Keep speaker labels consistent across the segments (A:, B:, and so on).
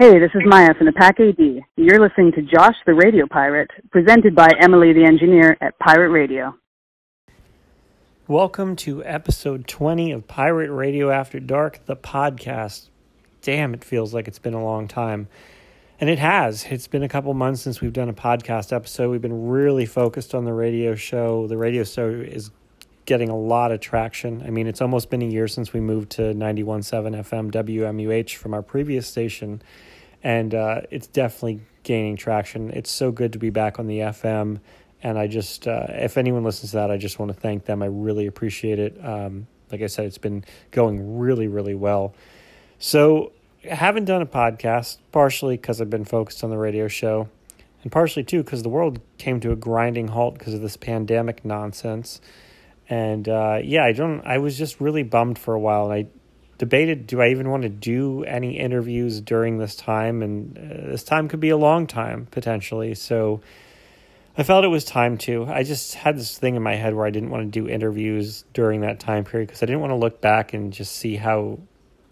A: Hey, this is Maya from the Pack AD. You're listening to Josh the Radio Pirate, presented by Emily the Engineer at Pirate Radio.
B: Welcome to episode 20 of Pirate Radio After Dark, the podcast. Damn, it feels like it's been a long time. And it has. It's been a couple months since we've done a podcast episode. We've been really focused on the radio show. The radio show is getting a lot of traction. I mean, it's almost been a year since we moved to 91.7 FM WMUH from our previous station and uh, it's definitely gaining traction. It's so good to be back on the FM, and I just, uh, if anyone listens to that, I just want to thank them. I really appreciate it. Um, like I said, it's been going really, really well. So, haven't done a podcast, partially because I've been focused on the radio show, and partially too because the world came to a grinding halt because of this pandemic nonsense. And uh, yeah, I don't. I was just really bummed for a while, and I debated do I even want to do any interviews during this time? And uh, this time could be a long time potentially. So I felt it was time to. I just had this thing in my head where I didn't want to do interviews during that time period because I didn't want to look back and just see how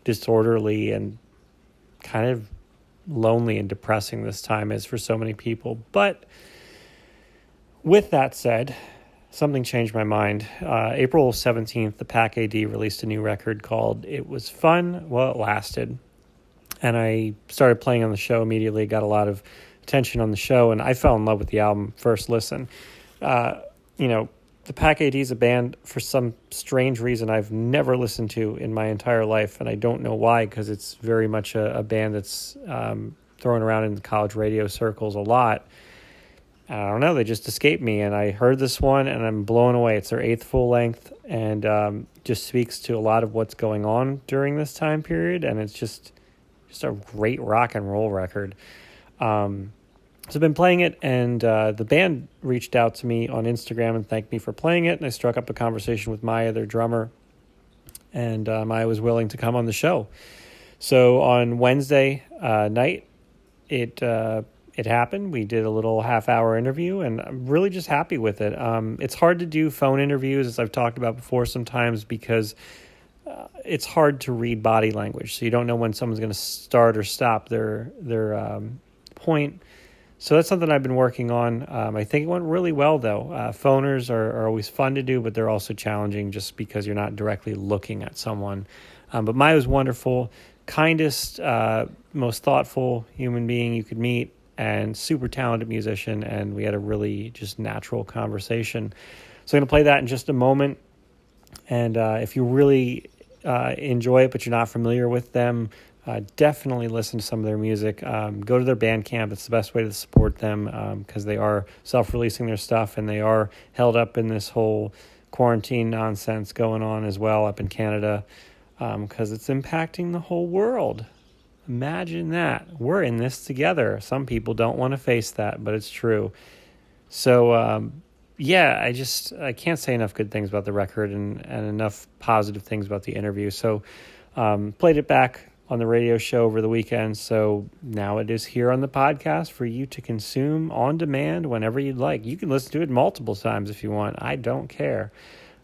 B: disorderly and kind of lonely and depressing this time is for so many people. But with that said, something changed my mind. Uh, April 17th, the Pack AD released a new record called It Was Fun While It Lasted. And I started playing on the show immediately, got a lot of attention on the show, and I fell in love with the album first listen. Uh, you know, the Pack AD is a band for some strange reason I've never listened to in my entire life, and I don't know why, because it's very much a, a band that's um, thrown around in college radio circles a lot I don't know, they just escaped me. And I heard this one and I'm blown away. It's their eighth full length and um, just speaks to a lot of what's going on during this time period. And it's just just a great rock and roll record. Um, so I've been playing it, and uh, the band reached out to me on Instagram and thanked me for playing it. And I struck up a conversation with Maya, their drummer, and uh, Maya was willing to come on the show. So on Wednesday uh, night, it uh, it happened. We did a little half hour interview, and I'm really just happy with it. Um, it's hard to do phone interviews, as I've talked about before, sometimes because uh, it's hard to read body language. So you don't know when someone's going to start or stop their their um, point. So that's something I've been working on. Um, I think it went really well, though. Uh, phoners are, are always fun to do, but they're also challenging just because you're not directly looking at someone. Um, but Maya was wonderful, kindest, uh, most thoughtful human being you could meet and super talented musician, and we had a really just natural conversation. So I'm going to play that in just a moment. And uh, if you really uh, enjoy it, but you're not familiar with them, uh, definitely listen to some of their music. Um, go to their Bandcamp; it's the best way to support them because um, they are self-releasing their stuff, and they are held up in this whole quarantine nonsense going on as well up in Canada because um, it's impacting the whole world. Imagine that. We're in this together. Some people don't want to face that, but it's true. So, um, yeah, I just I can't say enough good things about the record and, and enough positive things about the interview. So, um, played it back on the radio show over the weekend. So now it is here on the podcast for you to consume on demand whenever you'd like. You can listen to it multiple times if you want. I don't care.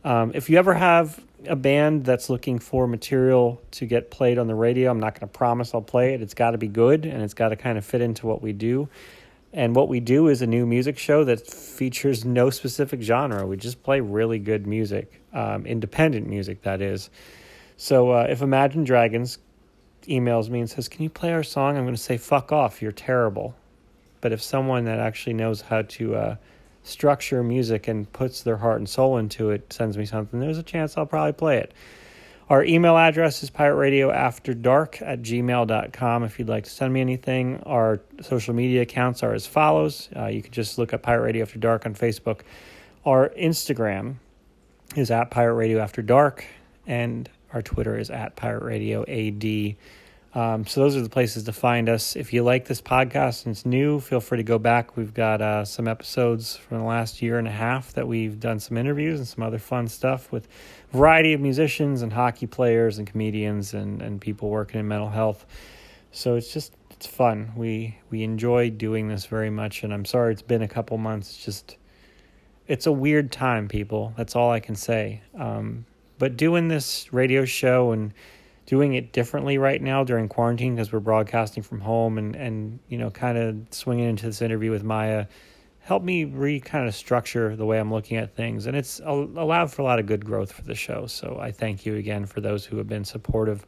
B: Um, if you ever have a band that's looking for material to get played on the radio, I'm not going to promise I'll play it. It's got to be good and it's got to kind of fit into what we do. And what we do is a new music show that features no specific genre. We just play really good music, um, independent music, that is. So uh, if Imagine Dragons emails me and says, Can you play our song? I'm going to say, Fuck off, you're terrible. But if someone that actually knows how to uh, structure music and puts their heart and soul into it sends me something, there's a chance I'll probably play it. Our email address is pirateradioafterdark at gmail.com if you'd like to send me anything. Our social media accounts are as follows. Uh, you can just look up Pirate Radio After Dark on Facebook. Our Instagram is at Pirate Radio After Dark, and our Twitter is at Pirate Radio AD. Um, so those are the places to find us. If you like this podcast and it's new, feel free to go back. We've got uh, some episodes from the last year and a half that we've done some interviews and some other fun stuff with a variety of musicians and hockey players and comedians and, and people working in mental health. So it's just it's fun. We we enjoy doing this very much, and I'm sorry it's been a couple months. It's just it's a weird time, people. That's all I can say. Um, but doing this radio show and doing it differently right now during quarantine because we're broadcasting from home and and you know kind of swinging into this interview with Maya helped me re kind of structure the way I'm looking at things. And it's allowed for a lot of good growth for the show. So I thank you again for those who have been supportive.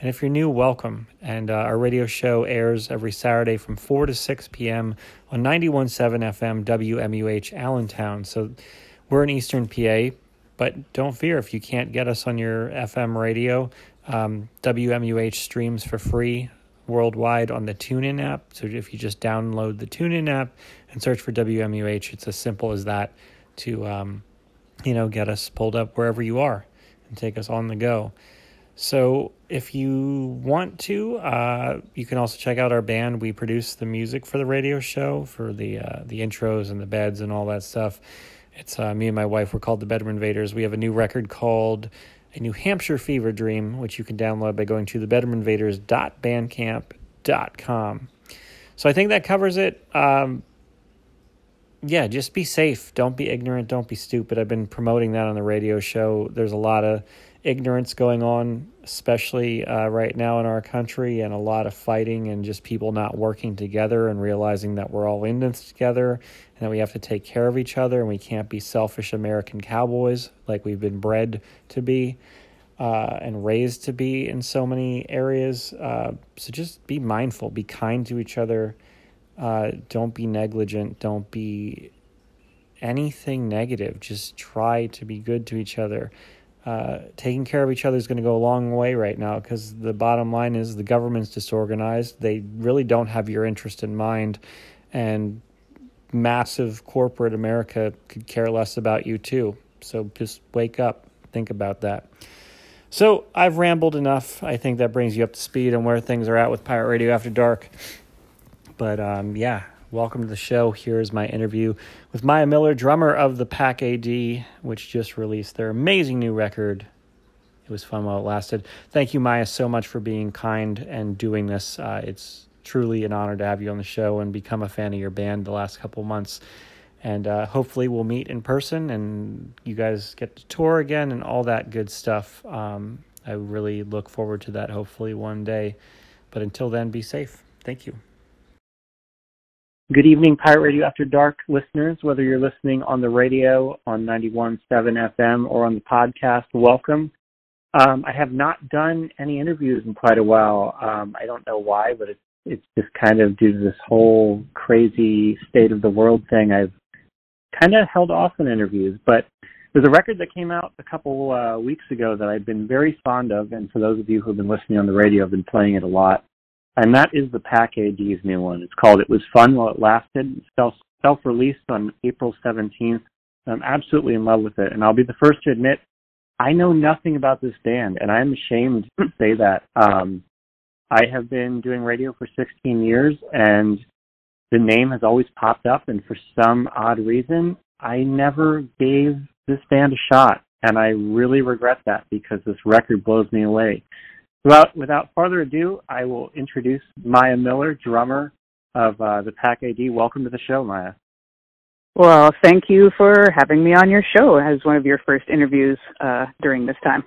B: And if you're new welcome. And uh, our radio show airs every Saturday from 4 to 6 p.m. on 91.7 FM WMUH Allentown. So we're in Eastern PA but don't fear if you can't get us on your FM radio um, WMUH streams for free worldwide on the TuneIn app. So if you just download the TuneIn app and search for WMUH, it's as simple as that to um, you know get us pulled up wherever you are and take us on the go. So if you want to, uh, you can also check out our band. We produce the music for the radio show, for the uh, the intros and the beds and all that stuff. It's uh, me and my wife. We're called the Bedroom Invaders. We have a new record called a New Hampshire Fever Dream, which you can download by going to thebedroominvaders.bandcamp.com. So I think that covers it. Um, yeah, just be safe. Don't be ignorant. Don't be stupid. I've been promoting that on the radio show. There's a lot of ignorance going on, especially uh, right now in our country, and a lot of fighting and just people not working together and realizing that we're all in this together and that we have to take care of each other and we can't be selfish American cowboys like we've been bred to be. Uh, and raised to be in so many areas. Uh, so just be mindful, be kind to each other. Uh, don't be negligent. Don't be anything negative. Just try to be good to each other uh, taking care of each other is going to go a long way right now because the bottom line is the government's disorganized. They really don't have your interest in mind, and massive corporate America could care less about you too. So just wake up, think about that. So I've rambled enough. I think that brings you up to speed on where things are at with Pirate Radio After Dark. But um, yeah, welcome to the show. Here's my interview with Maya Miller, drummer of the Pack AD, which just released their amazing new record. It was fun while it lasted. Thank you, Maya, so much for being kind and doing this. Uh, it's truly an honor to have you on the show and become a fan of your band the last couple months. And uh, hopefully, we'll meet in person and you guys get to tour again and all that good stuff. Um, I really look forward to that, hopefully, one day. But until then, be safe. Thank you. Good evening, Pirate Radio After Dark listeners, whether you're listening on the radio on 91.7 FM or on the podcast, welcome. Um, I have not done any interviews in quite a while. Um, I don't know why, but it's, it's just kind of due to this whole crazy state of the world thing. I've kind of held off on interviews, but there's a record that came out a couple uh, weeks ago that I've been very fond of, and for those of you who have been listening on the radio, I've been playing it a lot and that is the Pack AD's new one. It's called "It Was Fun While It Lasted." Self self released on April 17th. I'm absolutely in love with it, and I'll be the first to admit I know nothing about this band, and I'm ashamed to say that. Um, I have been doing radio for 16 years, and the name has always popped up, and for some odd reason, I never gave this band a shot, and I really regret that because this record blows me away. Without, without further ado, I will introduce Maya Miller, drummer of uh, the Pack AD. Welcome to the show, Maya.
A: Well, thank you for having me on your show as one of your first interviews uh, during this time.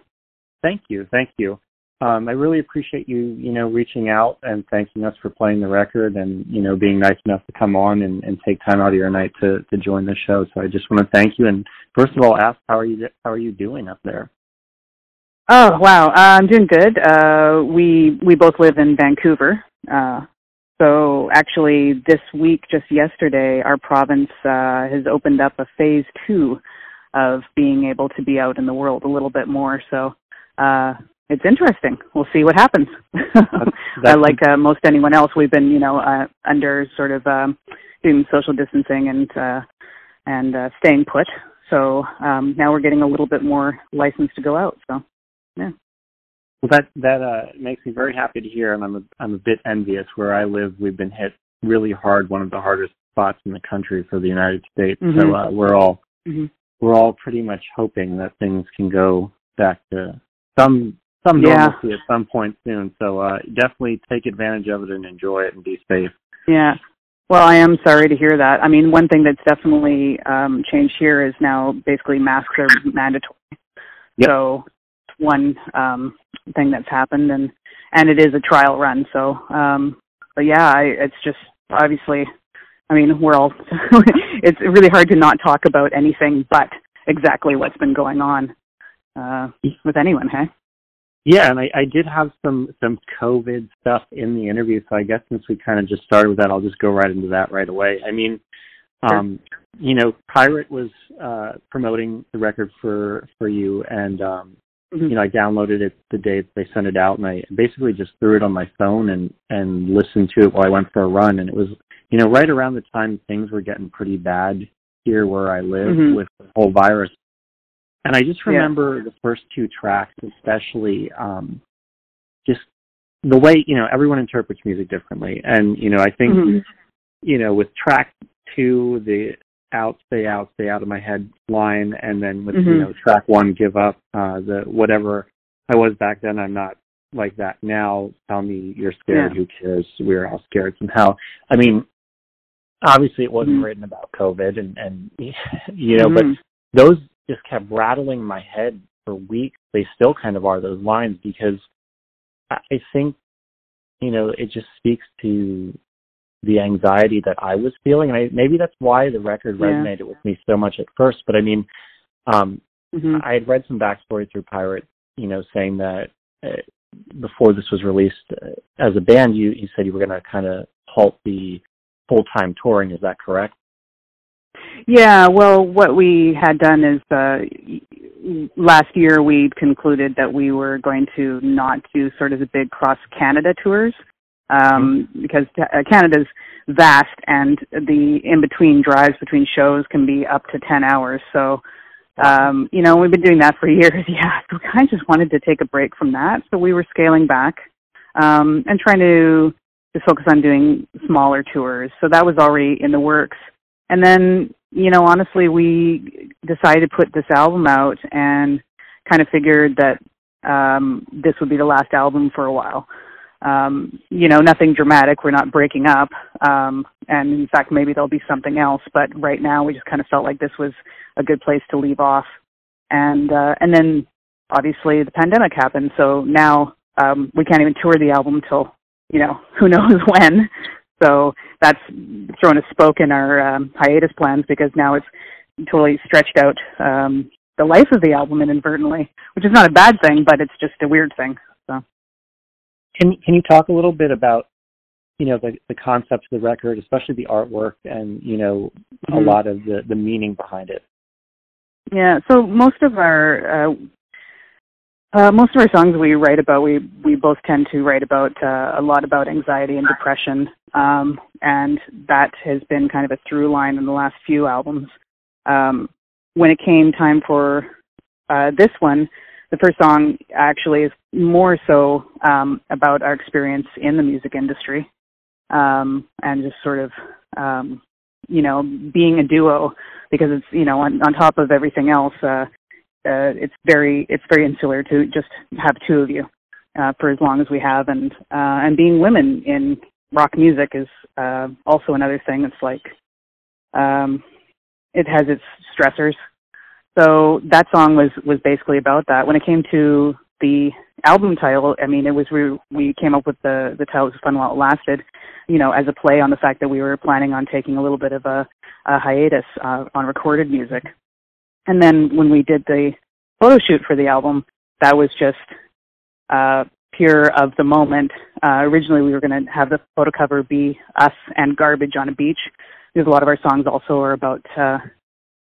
B: Thank you, thank you. Um, I really appreciate you, you know, reaching out and thanking us for playing the record and you know being nice enough to come on and, and take time out of your night to to join the show. So I just want to thank you and first of all ask how are you how are you doing up there?
A: Oh wow, uh, I'm doing good. Uh, we we both live in Vancouver, uh, so actually this week, just yesterday, our province uh, has opened up a phase two of being able to be out in the world a little bit more. So uh, it's interesting. We'll see what happens. That's, that's like uh, most anyone else, we've been you know uh, under sort of um, doing social distancing and uh, and uh, staying put. So um, now we're getting a little bit more license to go out. So yeah.
B: Well, that that uh, makes me very happy to hear, and I'm a I'm a bit envious. Where I live, we've been hit really hard, one of the hardest spots in the country for the United States. Mm-hmm. So uh, we're all mm-hmm. we're all pretty much hoping that things can go back to some some normalcy yeah. at some point soon. So uh, definitely take advantage of it and enjoy it and be safe.
A: Yeah. Well, I am sorry to hear that. I mean, one thing that's definitely um, changed here is now basically masks are mandatory. Yep. So one um, thing that's happened, and and it is a trial run. So, um, but yeah, I, it's just obviously, I mean, we're all. it's really hard to not talk about anything but exactly what's been going on uh, with anyone. Hey.
C: Yeah, and I, I did have some some COVID stuff in the interview, so I guess since we kind of just started with that, I'll just go right into that right away. I mean, um, you know, Pirate was uh, promoting the record for for you, and um, mm-hmm. you know, I downloaded it the day they sent it out, and I basically just threw it on my phone and and listened to it while I went for a run, and it was, you know, right around the time things were getting pretty bad here where I live mm-hmm. with the whole virus and I just remember yeah. the first two tracks, especially um, just the way you know everyone interprets music differently, and you know I think mm-hmm. you know with track two, the out, stay out, stay out of my head line, and then with mm-hmm. you know track one, give up, uh, the whatever I was back then, I'm not like that now. Tell me you're scared. Yeah. Who cares? We're all scared somehow. I mean, obviously it wasn't mm-hmm. written about COVID, and and you know, but mm-hmm. those just kept rattling my head for weeks. They still kind of are those lines because I think, you know, it just speaks to the anxiety that I was feeling. And I, maybe that's why the record yeah. resonated with me so much at first. But I mean, um, mm-hmm. I had read some backstory through Pirate, you know, saying that uh, before this was released uh, as a band, you, you said you were going to kind of halt the full time touring. Is that correct?
A: Yeah, well, what we had done is uh, last year we concluded that we were going to not do sort of the big cross Canada tours um, mm-hmm. because uh, Canada's vast and the in between drives between shows can be up to 10 hours. So, um, you know, we've been doing that for years. Yeah, we kind of just wanted to take a break from that. So we were scaling back um, and trying to to focus on doing smaller tours. So that was already in the works. And then, you know, honestly, we decided to put this album out and kind of figured that um, this would be the last album for a while. Um, you know, nothing dramatic. We're not breaking up. Um, and in fact, maybe there'll be something else. But right now, we just kind of felt like this was a good place to leave off. And uh, and then obviously the pandemic happened. So now um, we can't even tour the album till you know who knows when. So that's thrown a spoke in our um, hiatus plans because now it's totally stretched out um, the life of the album inadvertently, which is not a bad thing, but it's just a weird thing. So,
C: can can you talk a little bit about you know the the concept of the record, especially the artwork, and you know mm-hmm. a lot of the the meaning behind it?
A: Yeah. So most of our uh, uh, most of our songs we write about, we we both tend to write about uh, a lot about anxiety and depression, um, and that has been kind of a through line in the last few albums. Um, when it came time for uh, this one, the first song actually is more so um, about our experience in the music industry, um, and just sort of um, you know being a duo because it's you know on, on top of everything else. Uh, uh, it's very it's very insular to just have two of you uh, for as long as we have, and uh, and being women in rock music is uh, also another thing. It's like um, it has its stressors. So that song was was basically about that. When it came to the album title, I mean, it was we we came up with the the title was fun while it lasted, you know, as a play on the fact that we were planning on taking a little bit of a, a hiatus uh, on recorded music. And then when we did the photo shoot for the album, that was just uh, pure of the moment. Uh, originally, we were going to have the photo cover be us and garbage on a beach, because a lot of our songs also are about uh,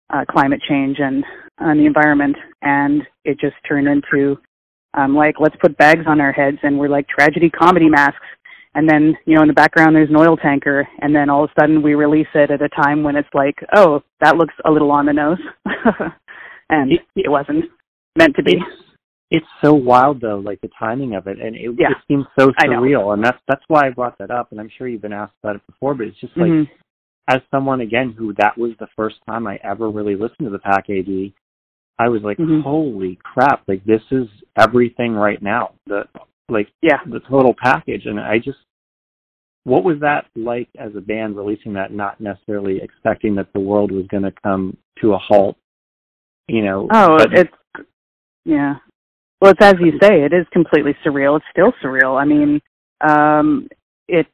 A: uh, climate change and, and the environment. And it just turned into um, like, let's put bags on our heads, and we're like tragedy comedy masks and then you know in the background there's an oil tanker. And then all of a sudden we release it at a time when it's like oh that looks a little on the nose. And it, it, wasn't meant to be.
C: It's, it's so wild though like the timing of it. And it, yeah. it seems so surreal. And that's that's why i brought that up. And i'm sure you've been asked about it before but it's just like mm-hmm. as someone again who that was the first time i ever really listened to the pack ad i was like mm-hmm. holy crap. Like this is everything right now. The like
A: yeah
C: the total package and i just what was that like as a band releasing that not necessarily expecting that the world was going to come to a halt you know
A: oh but, it's yeah Well, it's as you say, it is completely surreal. It's still surreal. I mean, um, it.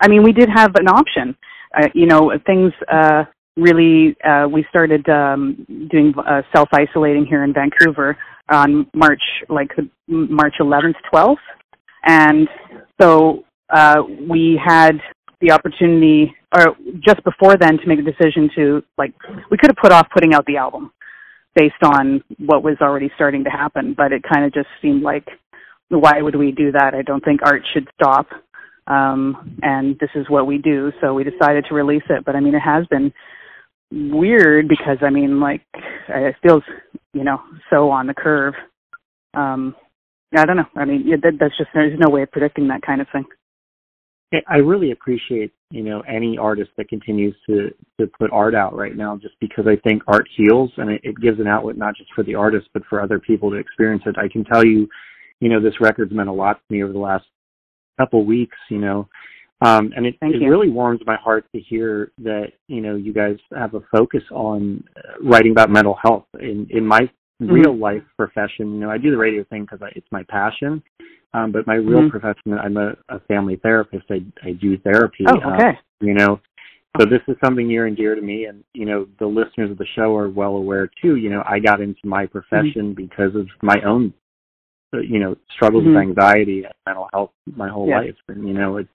A: I mean, we did have an option. Uh, you know, things uh, really. Uh, we started um, doing uh, self isolating here in Vancouver on March, like March 11th, 12th, and so uh, we had the opportunity, or just before then, to make a decision to like. We could have put off putting out the album based on what was already starting to happen. But it kind of just seemed like, why would we do that? I don't think art should stop. Um, and this is what we do. So we decided to release it. But I mean, it has been weird because I mean, like, it feels, you know, so on the curve. Um, I don't know. I mean, that, that's just, there's no way of predicting that kind of thing.
C: I really appreciate you know any artist that continues to to put art out right now, just because I think art heals and it, it gives an outlet not just for the artist but for other people to experience it. I can tell you, you know, this record's meant a lot to me over the last couple weeks. You know, um, and it, it really warms my heart to hear that you know you guys have a focus on uh, writing about mental health in in my
A: Mm-hmm.
C: real life profession. You know, I do the radio thing because it's my passion. Um, but my real
A: Mm-hmm.
C: profession, I'm a, a family therapist. I, I do therapy.
A: Oh,
C: uh,
A: okay.
C: you know, so this is something near and dear to me. And, you know, the listeners of the show are well aware too. You know, I got into my profession because of my own, uh, you know, struggles
A: Mhm.
C: with anxiety and mental health my whole
A: Yeah.
C: life. And, you know, it,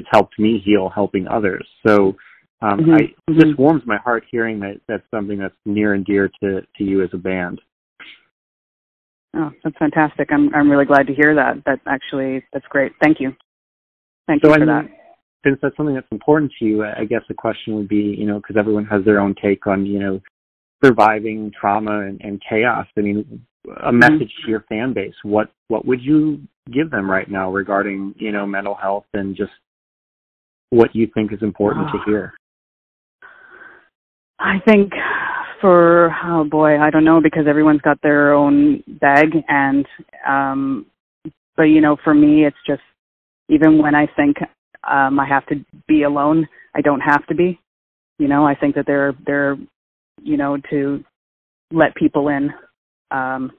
C: it's helped me heal helping others. So, um,
A: Mhm.
C: I, it just warms my heart hearing that that's something that's near and dear to, to you as a band.
A: Oh, that's fantastic. I'm I'm really glad to hear that. That actually that's great. Thank you. Thank
C: So
A: you
C: I mean,
A: that.
C: since that's something that's important to you, I guess the question would be, you know, because everyone has their own take on, you know, surviving trauma and, and chaos. I mean, a message to your fan base. What what would you give them right now regarding, you know, mental health and just what you think is important to hear?
A: I think for oh boy, I don't know because everyone's got their own bag and um but you know, for me it's just even when I think um I have to be alone, I don't have to be. You know, I think that they're they're you know, to let people in um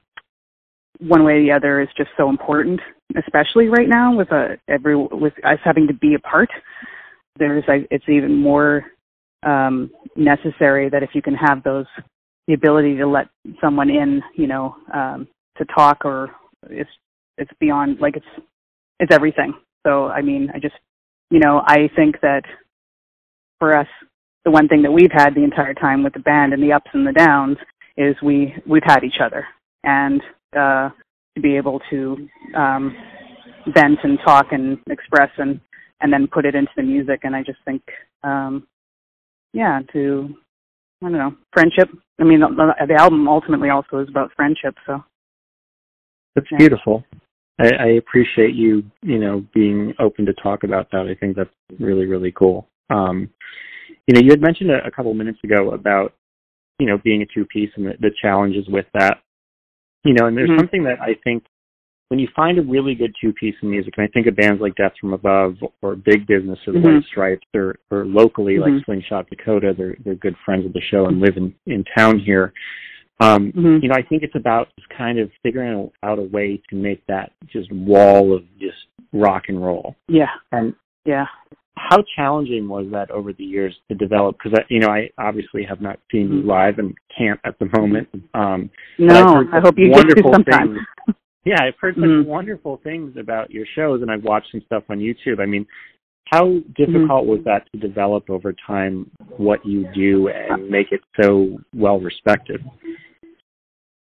A: one way or the other is just so important, especially right now with a every with us having to be apart. There's like it's even more um, necessary that if you can have those the ability to let someone in, you know, um, to talk or it's it's beyond like it's it's everything. So I mean, I just you know, I think that for us, the one thing that we've had the entire time with the band and the ups and the downs is we we've had each other and uh, to be able to um, vent and talk and express and and then put it into the music. And I just think um, yeah, to I don't know, friendship. I mean, the, the album ultimately also is about friendship. So
C: That's
A: Yeah.
C: beautiful. I, I appreciate you, you know, being open to talk about that. I think that's really, really cool. Um, you know, you had mentioned a, a couple minutes ago about, you know, being a two piece and the, the challenges with that. You know, and there's
A: Mhm.
C: something that I think when you find a really good two piece in music, and I think of bands like Death from Above or Big Business or the
A: Mhm.
C: White Stripes or, or locally like
A: Mhm.
C: Slingshot Dakota, they're they're good friends of the show and live in, in town here. Um,
A: Mhm.
C: you know, I think it's about just kind of figuring out a way to make that just wall of just rock and roll.
A: yeah,
C: And
A: yeah.
C: how challenging was that over the years to develop? Because you know, I obviously have not seen you
A: Mhm.
C: live and can't at the moment. Um,
A: No,
C: I've
A: I hope you get to
C: wonderful
A: sometime.
C: things. Yeah, I've heard such
A: Mhm.
C: wonderful things about your shows, and I've watched some stuff on YouTube. I mean, how
A: Mm-hmm.
C: difficult was that to develop over time? What you do and make it so well respected?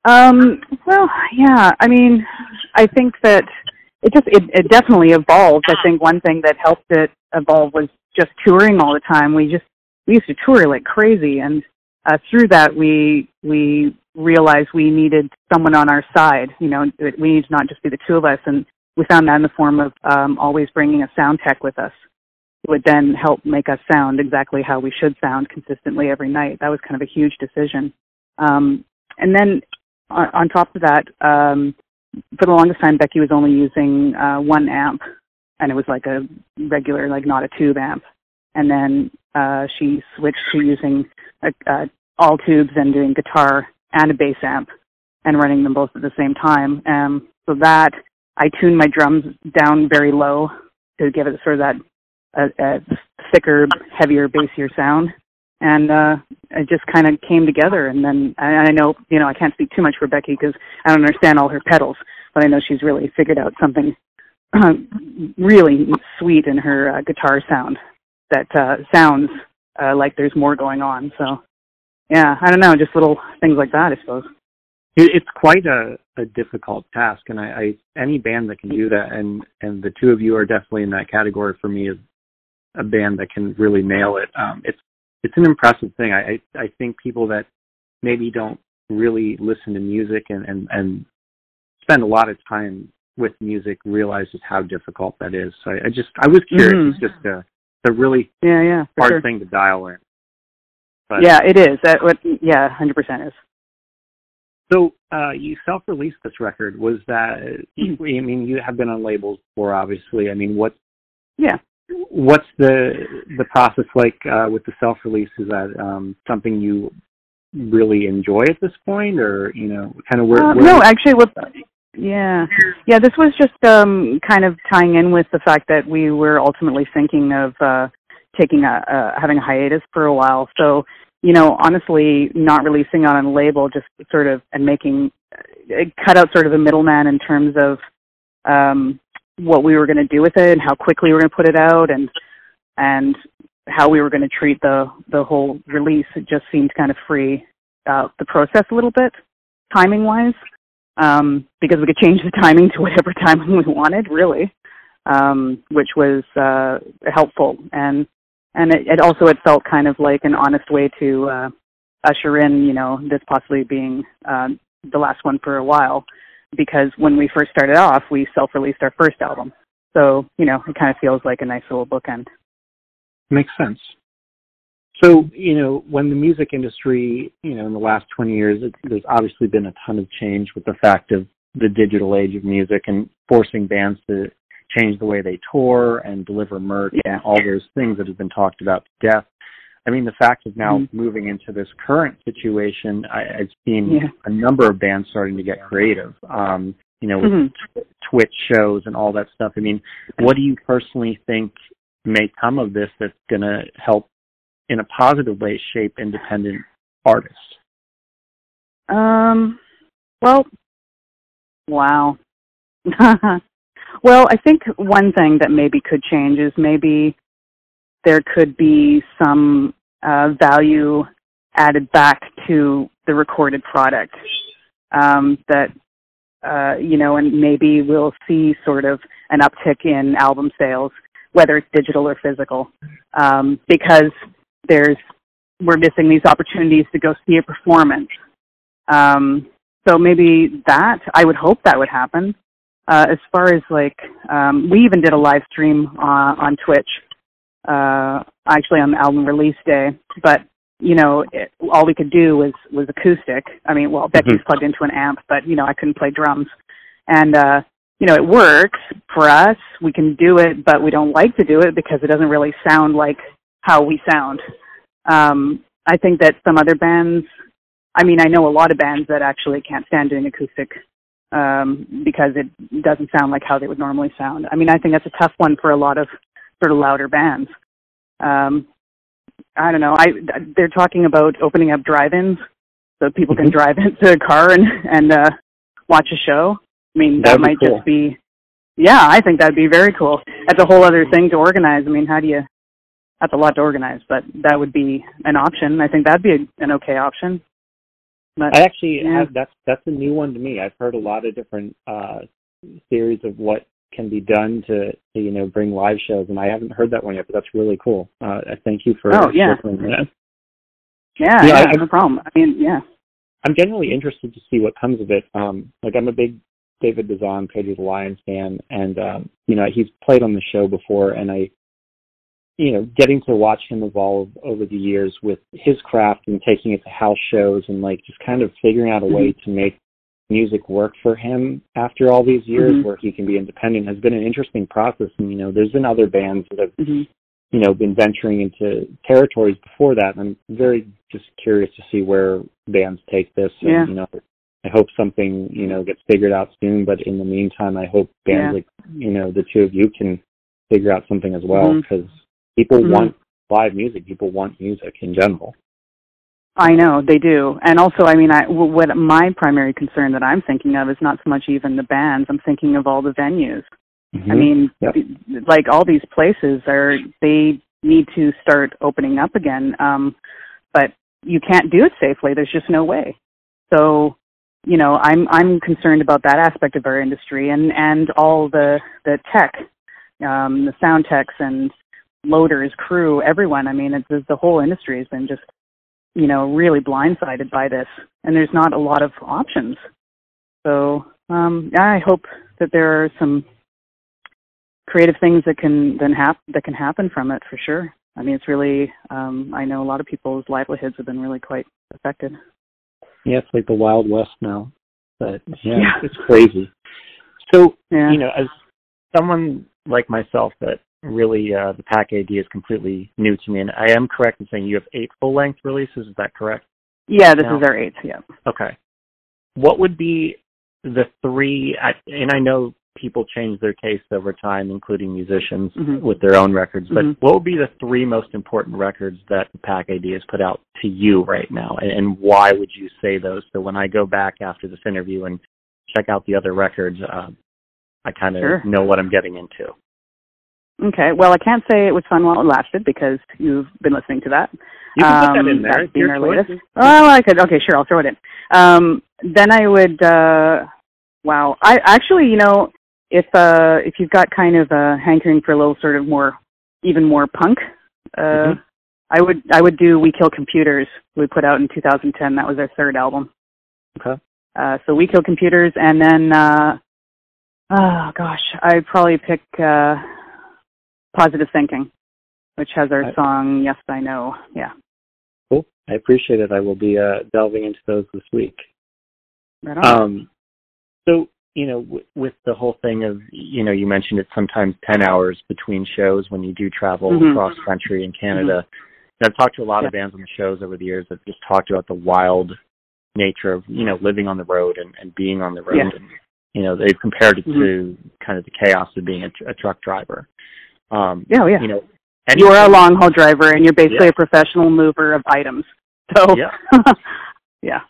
A: Um, well, yeah. I mean, I think that it just it, it definitely evolved. I think one thing that helped it evolve was just touring all the time. We just we used to tour like crazy, and uh, through that we we realized we needed someone on our side. You know, we need to not just be the two of us, and we found that in the form of um, always bringing a sound tech with us. It would then help make us sound exactly how we should sound consistently every night. That was kind of a huge decision. Um, and then on, on top of that, um, for the longest time, Becky was only using uh, one amp, and it was like a regular, like not a tube amp. And then uh, she switched to using a, uh all tubes and doing guitar and a bass amp. and running them both at the same time. Um, so that I tuned my drums down very low to give it sort of that a, a thicker, heavier, bassier sound. And uh, it just kind of came together. And then I, I know, you know, I can't speak too much for Becky because I don't understand all her pedals, but I know she's really figured out something uh, really sweet in her uh, guitar sound that uh, sounds uh, like there's more going on. So, yeah, I don't know, just little things like that, I suppose.
C: It's quite a, a difficult task, and I, I any band that can do that, and and the two of you are definitely in that category for me as a band that can really nail it. Um, it's it's an impressive thing. I I think people that maybe don't really listen to music and and and spend a lot of time with music realize just how difficult that is. So I, I just I was curious. Mm-hmm. It's just a a really
A: yeah yeah
C: hard
A: sure.
C: thing to dial in.
A: But, yeah, it is. That what yeah, hundred percent is.
C: So uh, you self-released this record. Was that? I mean, you have been on labels before, obviously. I mean, what?
A: Yeah.
C: What's the the process like uh, with the self-release? Is that um, something you really enjoy at this point, or you know, kind of where?
A: Uh,
C: where
A: no, actually, with yeah, yeah. This was just um, kind of tying in with the fact that we were ultimately thinking of uh, taking a uh, having a hiatus for a while. So you know, honestly, not releasing on a label, just sort of and making it cut out sort of a middleman in terms of um, what we were going to do with it and how quickly we were going to put it out and and how we were going to treat the the whole release. It just seemed kind of free uh, the process a little bit, timing wise, um, because we could change the timing to whatever timing we wanted, really, um, which was uh, helpful and and it, it also it felt kind of like an honest way to uh, usher in, you know, this possibly being uh, the last one for a while, because when we first started off, we self-released our first album, so you know, it kind of feels like a nice little bookend.
C: Makes sense. So, you know, when the music industry, you know, in the last 20 years, it, there's obviously been a ton of change with the fact of the digital age of music and forcing bands to change the way they tour and deliver merch yeah. and all those things that have been talked about to death. I mean, the fact of now mm-hmm. moving into this current situation, I, I've seen yeah. a number of bands starting to get creative. Um, you know, with mm-hmm. Twitch shows and all that stuff. I mean, what do you personally think may come of this that's going to help, in a positive way, shape independent artists?
A: Um. Well. Wow. Well, I think one thing that maybe could change is maybe there could be some uh, value added back to the recorded product um, that uh, you know, and maybe we'll see sort of an uptick in album sales, whether it's digital or physical, um, because there's we're missing these opportunities to go see a performance. Um, so maybe that I would hope that would happen uh, as far as like, um, we even did a live stream uh, on Twitch, uh, actually on the album release day. But you know, it, all we could do was was acoustic. I mean, well, Becky's mm-hmm. plugged into an amp, but you know, I couldn't play drums, and uh, you know, it works for us. We can do it, but we don't like to do it because it doesn't really sound like how we sound. Um, I think that some other bands. I mean, I know a lot of bands that actually can't stand doing acoustic um, because it doesn't sound like how they would normally sound. I mean, I think that's a tough one for a lot of sort of louder bands. Um, I don't know. I they're talking about opening up drive-ins so people can mm-hmm. drive into a car and and uh, watch a show. I mean, that
C: That'd
A: might
C: cool.
A: just be. Yeah, I think that'd be very cool. That's a whole other thing to organize. I mean, how do you? That's a lot to organize, but that would be an option. I think that'd be a, an okay option. But,
C: I actually
A: yeah.
C: have that's that's a new one to me. I've heard a lot of different uh theories of what can be done to, to you know bring live shows, and I haven't heard that one yet. But that's really cool. Uh, thank you for
A: oh yeah
C: that.
A: yeah yeah, yeah no problem. I mean yeah.
C: I'm generally interested to see what comes of it. Um, like I'm a big David Bazan, Pedro the Lions fan, and um, you know he's played on the show before, and I you know, getting to watch him evolve over the years with his craft and taking it to house shows and like just kind of figuring out a way mm-hmm. to make music work for him after all these years
A: mm-hmm.
C: where he can be independent has been an interesting process. And, you know, there's been other bands that have,
A: mm-hmm.
C: you know, been venturing into territories before that. And I'm very just curious to see where bands take this and,
A: yeah.
C: you know, I hope something you know gets figured out soon. But in the meantime, I hope bands
A: Yeah.
C: like you know the two of you can figure out something as well because people
A: Mhm.
C: want live music. People want music in general.
A: I know they do, and also, I mean, I what my primary concern that I'm thinking of is not so much even the bands. I'm thinking of all the venues. I
C: Mhm.
A: mean,
C: Yep.
A: like all these places are they need to start opening up again, um, but you can't do it safely. There's just no way. So, you know, I'm I'm concerned about that aspect of our industry and and all the the tech, um, the sound techs and loaders, crew, everyone. I mean, it's the whole industry has been just you know really blindsided by this, and there's not a lot of options. So um, I hope that there are some creative things that can then hap- that can happen from it for sure. I mean, it's really um, I know a lot of people's livelihoods have been really quite affected.
C: Yeah, it's like the Wild West now. But yeah,
A: Yeah.
C: it's crazy. So
A: Yeah.
C: you know, as someone like myself that really uh, the Pack AD is completely new to me, and I am correct in saying you have eight full length releases. Is that correct?
A: yeah, this
C: Now-
A: is our eighth. Yeah.
C: Okay. What would be the three? I- And I know people change their taste over time, including musicians
A: Mhm.
C: with their own records. But
A: Mhm.
C: what would be the three most important records that the Pack AD has put out to you right now, and, and why would you say those? So when I go back after this interview and check out the other records, uh, I kind of
A: Sure.
C: know what I'm getting into.
A: Okay. Well, I can't say it was fun while it lasted because you've been listening to that.
C: You can put that
A: Um,
C: in there.
A: that
C: It's
A: being
C: your
A: our latest. Oh, I could. Okay, sure. I'll throw it in. Um, then I would. Uh, wow. I actually, you know, if uh, if you've got kind of a hankering for a little sort of more, even more punk, uh,
C: Mhm.
A: I would I would do We Kill Computers. We put out in 2010. That was our third album.
C: Okay.
A: Uh, so We Kill Computers, and then uh, oh gosh, I'd probably pick uh, Positive Thinking, which has our
C: I-
A: song Yes I Know. Yeah.
C: Cool. I appreciate it. I will be uh, delving into those this week.
A: Right on.
C: Um, so you know, w- with the whole thing of you know, you mentioned it's sometimes ten hours between shows when you do travel
A: Mhm.
C: across country in Canada. And I've talked to a lot of bands on the shows over the years that just talked about the wild nature of you know living on the road and, and being on the road.
A: Yeah.
C: And, you know, they've compared it
A: Mm-hmm.
C: to kind of the chaos of being a, tr- a truck driver. Um,
A: yeah, oh, yeah.
C: You know,
A: You're a long haul driver and you're basically
C: Yeah.
A: a professional mover of items. So
C: Yeah.
A: yeah.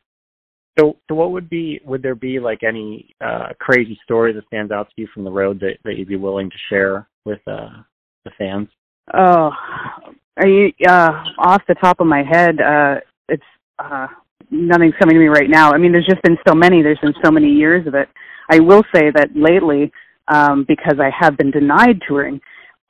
C: So, so what would be? Would there be like any uh, crazy story that stands out to you from the road that, that you'd be willing to share with uh, the fans?
A: Oh, are you uh off the top of my head? Uh, it's uh, nothing's coming to me right now. I mean, there's just been so many. There's been so many years of it. I will say that lately, um, because I have been denied touring,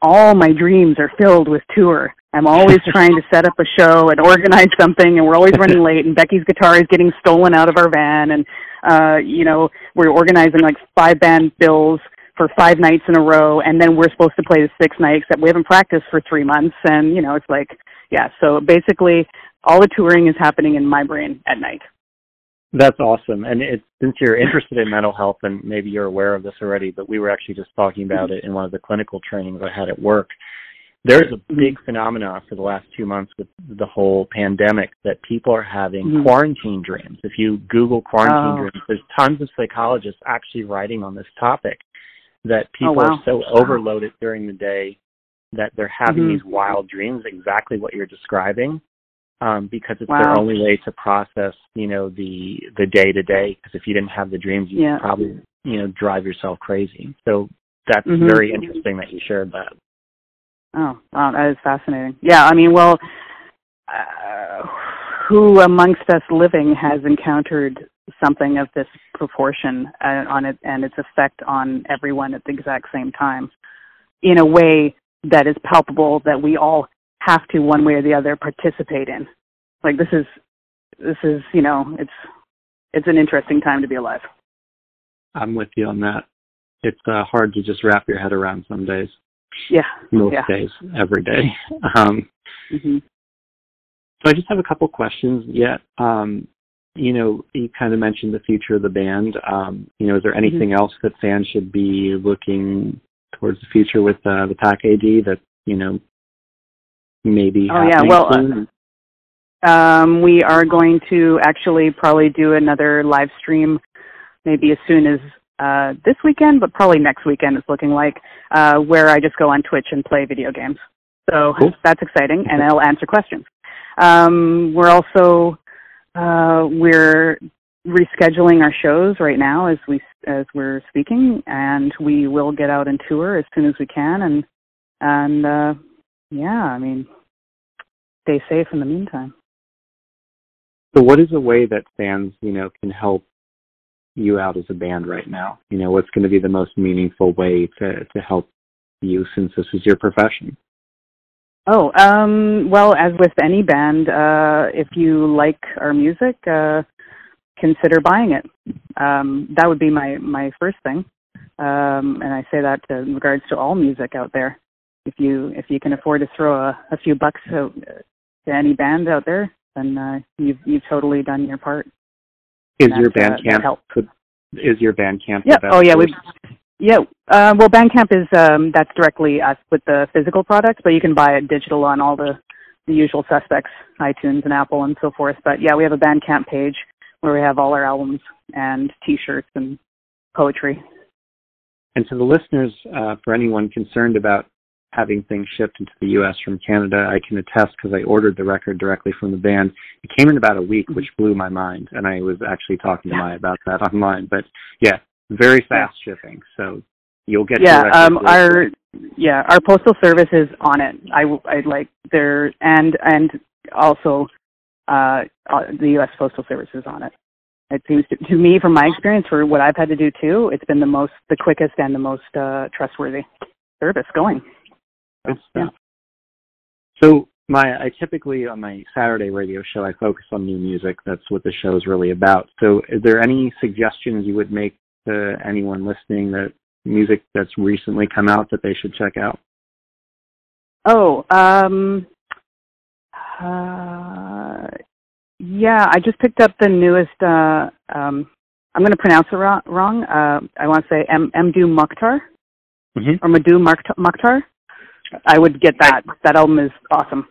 A: all my dreams are filled with tour. I'm always trying to set up a show and organize something, and we're always running late. And Becky's guitar is getting stolen out of our van, and uh, you know we're organizing like five band bills for five nights in a row, and then we're supposed to play the sixth night, except we haven't practiced for three months, and you know it's like yeah. So basically, all the touring is happening in my brain at night.
C: That's awesome. And it, since you're interested in mental health, and maybe you're aware of this already, but we were actually just talking about it in one of the clinical trainings I had at work. There's a big phenomenon for the last two months with the whole pandemic that people are having
A: Mhm.
C: quarantine dreams. If you Google quarantine
A: Oh.
C: dreams, there's tons of psychologists actually writing on this topic that people
A: wow.
C: are so overloaded during the day that they're having
A: Mhm.
C: these wild dreams, exactly what you're describing, um, because it's
A: Wow.
C: their only way to process, you know, the the day to day. Because if you didn't have the dreams, you'd
A: Yeah.
C: probably, you know, drive yourself crazy. So that's
A: Mhm.
C: very interesting that you shared that.
A: Oh, wow, that is fascinating. Yeah, I mean, well, uh, who amongst us living has encountered something of this proportion uh, on it and its effect on everyone at the exact same time in a way that is palpable that we all have to one way or the other participate in. Like this is this is, you know, it's it's an interesting time to be alive.
C: I'm with you on that. It's uh, hard to just wrap your head around some days.
A: Yeah.
C: Most
A: Yeah.
C: days, every day. Um,
A: Mhm.
C: So I just have a couple questions yet. Um, you know, you kind of mentioned the future of the band. Um, you know, is there
A: Mm-hmm.
C: anything else that fans should be looking towards the future with uh, the Pack AD that you know maybe?
A: Oh, yeah, well, uh,
C: soon?
A: Um, we are going to actually probably do another live stream, maybe as soon as uh, this weekend, but probably next weekend. It's looking like uh, where I just go on Twitch and play video games. So cool. that's exciting, and I'll answer questions. Um, we're also uh, we're rescheduling our shows right now as we as we're speaking, and we will get out and tour as soon as we can. And and uh, yeah, I mean, stay safe in the meantime.
C: So, what is a way that fans, you know, can help you out as a band right now? You know, what's going to be the most meaningful way to to help you since this is your profession?
A: Oh, um, well, as with any band, uh, if you like our music, uh, consider buying it. Um, that would be my my first thing, um, and I say that in regards to all music out there. If you if you can afford to throw a, a few bucks out to any band out there, then uh, you've you've totally done your part.
C: Is your band uh, camp is your Bandcamp?
A: Yeah. Oh yeah. We. Yeah. Uh, well, Bandcamp is um, that's directly us with the physical product, but you can buy it digital on all the the usual suspects, iTunes and Apple and so forth. But yeah, we have a Bandcamp page where we have all our albums and T-shirts and poetry.
C: And to the listeners, uh, for anyone concerned about having things shipped into the U.S. from Canada, I can attest because I ordered the record directly from the band. It came in about a week, which blew my mind, and I was actually talking to Maya about that online. But yeah, very fast shipping, so you'll get
A: yeah. Um, our yeah, our postal service is on it. I I like there and and also uh, uh the U.S. Postal Service is on it. It seems to, to me, from my experience, for what I've had to do too, it's been the most, the quickest and the most uh, trustworthy service going.
C: Good stuff. So my I typically on my Saturday radio show I focus on new music. That's what the show is really about. So is there any suggestions you would make to anyone listening that music that's recently come out that they should check out?
A: Oh, um uh yeah, I just picked up the newest uh um I'm going to pronounce it wrong. wrong. Uh, I want to say M. Mdou Moctar mm-hmm. or Mdou Moctar. I would get that. That album is awesome.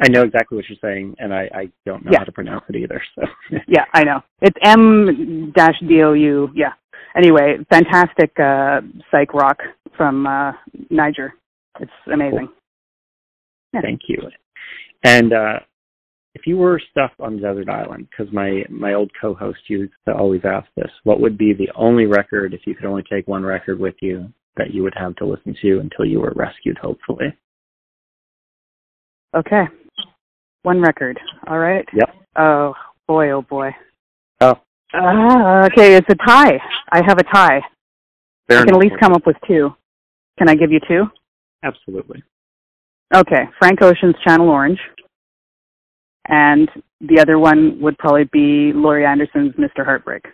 C: I know exactly what you're saying, and I, I don't know yeah. how to pronounce it either. So
A: yeah, I know it's M dash D O U. Yeah. Anyway, fantastic uh, psych rock from uh, Niger. It's amazing. Cool.
C: Yeah. Thank you. And uh, if you were stuck on desert island, because my my old co-host used to always ask this, what would be the only record if you could only take one record with you that you would have to listen to until you were rescued, hopefully.
A: Okay. One record. All right.
C: Yep.
A: Oh boy, oh boy.
C: Oh.
A: Uh, okay, it's a tie. I have a tie.
C: Fair
A: I can at least come up with two. Can I give you two?
C: Absolutely.
A: Okay, Frank Ocean's Channel Orange. And the other one would probably be Laurie Anderson's Mr. Heartbreak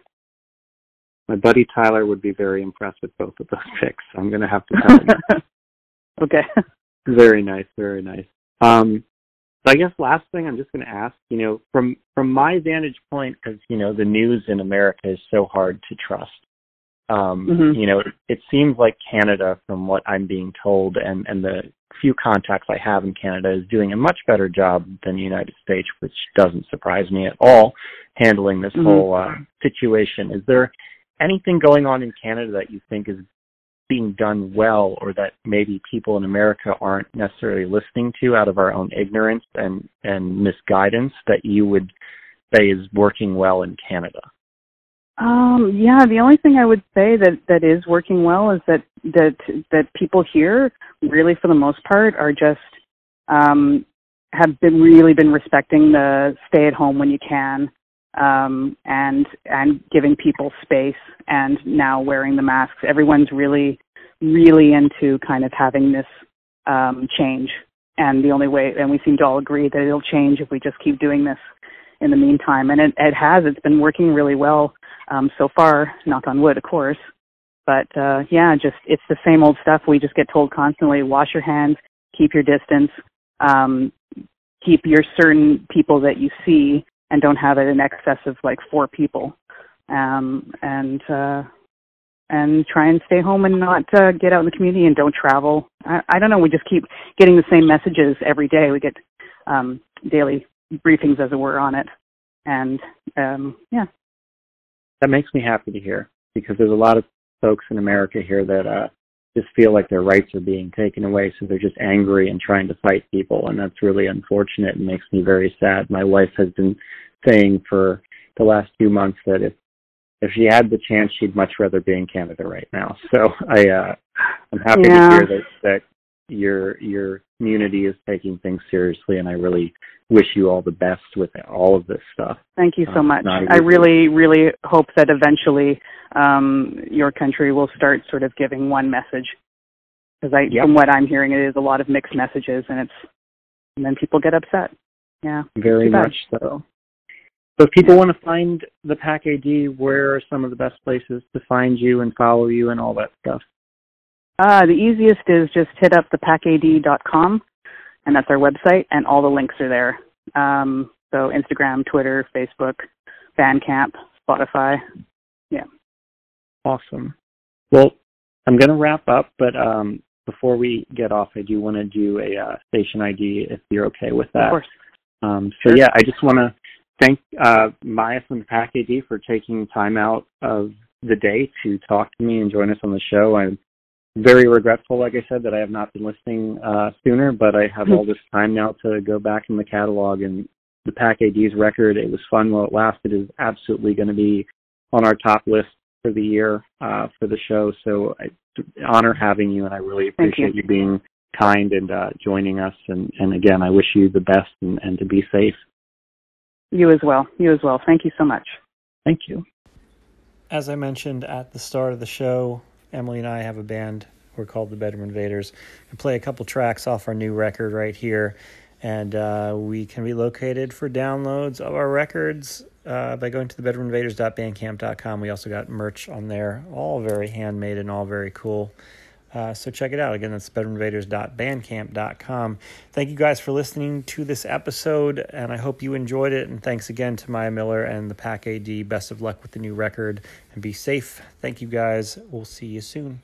C: my buddy Tyler would be very impressed with both of those picks. I'm going to have to tell him.
A: okay.
C: Very nice, very nice. Um, so I guess last thing I'm just going to ask, you know, from from my vantage point, because you know the news in America is so hard to trust. Um, mm-hmm. You know, it, it seems like Canada, from what I'm being told, and and the few contacts I have in Canada, is doing a much better job than the United States, which doesn't surprise me at all, handling this mm-hmm. whole uh, situation. Is there anything going on in Canada that you think is being done well or that maybe people in America aren't necessarily listening to out of our own ignorance and, and misguidance that you would say is working well in Canada?
A: Um, yeah, the only thing I would say that, that is working well is that, that, that people here really for the most part are just, um, have been really been respecting the stay at home when you can um, and and giving people space and now wearing the masks. Everyone's really really into kind of having this um, change, and the only way and we seem to all agree that it'll change if we just keep doing this in the meantime. And it, it has. It's been working really well um, so far. Knock on wood, of course. But uh, yeah, just it's the same old stuff. We just get told constantly: wash your hands, keep your distance, um, keep your certain people that you see and don't have it in excess of like four people. Um and uh and try and stay home and not uh, get out in the community and don't travel. I, I don't know. We just keep getting the same messages every day. We get um daily briefings, as it were, on it. And um, yeah,
C: that makes me happy to hear because there's a lot of folks in America here that uh, just feel like their rights are being taken away, so they're just angry and trying to fight people, and that's really unfortunate and makes me very sad. My wife has been saying for the last few months that if if she had the chance, she'd much rather be in Canada right now. So I uh, I'm happy yeah. to hear that that your your community is taking things seriously, and I really wish you all the best with all of this stuff.
A: Thank you so uh, much. I really, really hope that eventually um, your country will start sort of giving one message. Because I, yep. from what I'm hearing, it is a lot of mixed messages, and it's and then people get upset. Yeah,
C: very much so. So if people want to find the Pack AD, where are some of the best places to find you and follow you and all that stuff?
A: Uh, the easiest is just hit up thepackad.com, and that's our website, and all the links are there. Um, so Instagram, Twitter, Facebook, Bandcamp, Spotify. Yeah.
C: Awesome. Well, I'm going to wrap up, but um, before we get off, I do want to do a uh, station ID if you're okay with that.
A: Of course.
C: Um, so sure. yeah, I just want to thank uh, Maya from the Pack AD for taking time out of the day to talk to me and join us on the show. I'm very regretful, like I said, that I have not been listening uh, sooner, but I have all this time now to go back in the catalog and the Pack AD's record. It was fun while it lasted. Is absolutely going to be on our top list for the year uh, for the show. So I honor having you, and I really appreciate
A: you.
C: you. being kind and uh, joining us. And, and again, I wish you the best and, and to be safe.
A: You as well. You as well. Thank you so much.
C: Thank you.
B: As I mentioned at the start of the show, Emily and I have a band. We're called the Bedroom Invaders. We play a couple tracks off our new record right here. And uh, we can be located for downloads of our records uh, by going to the bedroominvaders.bandcamp.com. We also got merch on there, all very handmade and all very cool. Uh, so check it out. Again, that's bedroominvaders.bandcamp.com. Thank you guys for listening to this episode, and I hope you enjoyed it. And thanks again to Maya Miller and the Pack AD. Best of luck with the new record, and be safe. Thank you guys. We'll see you soon.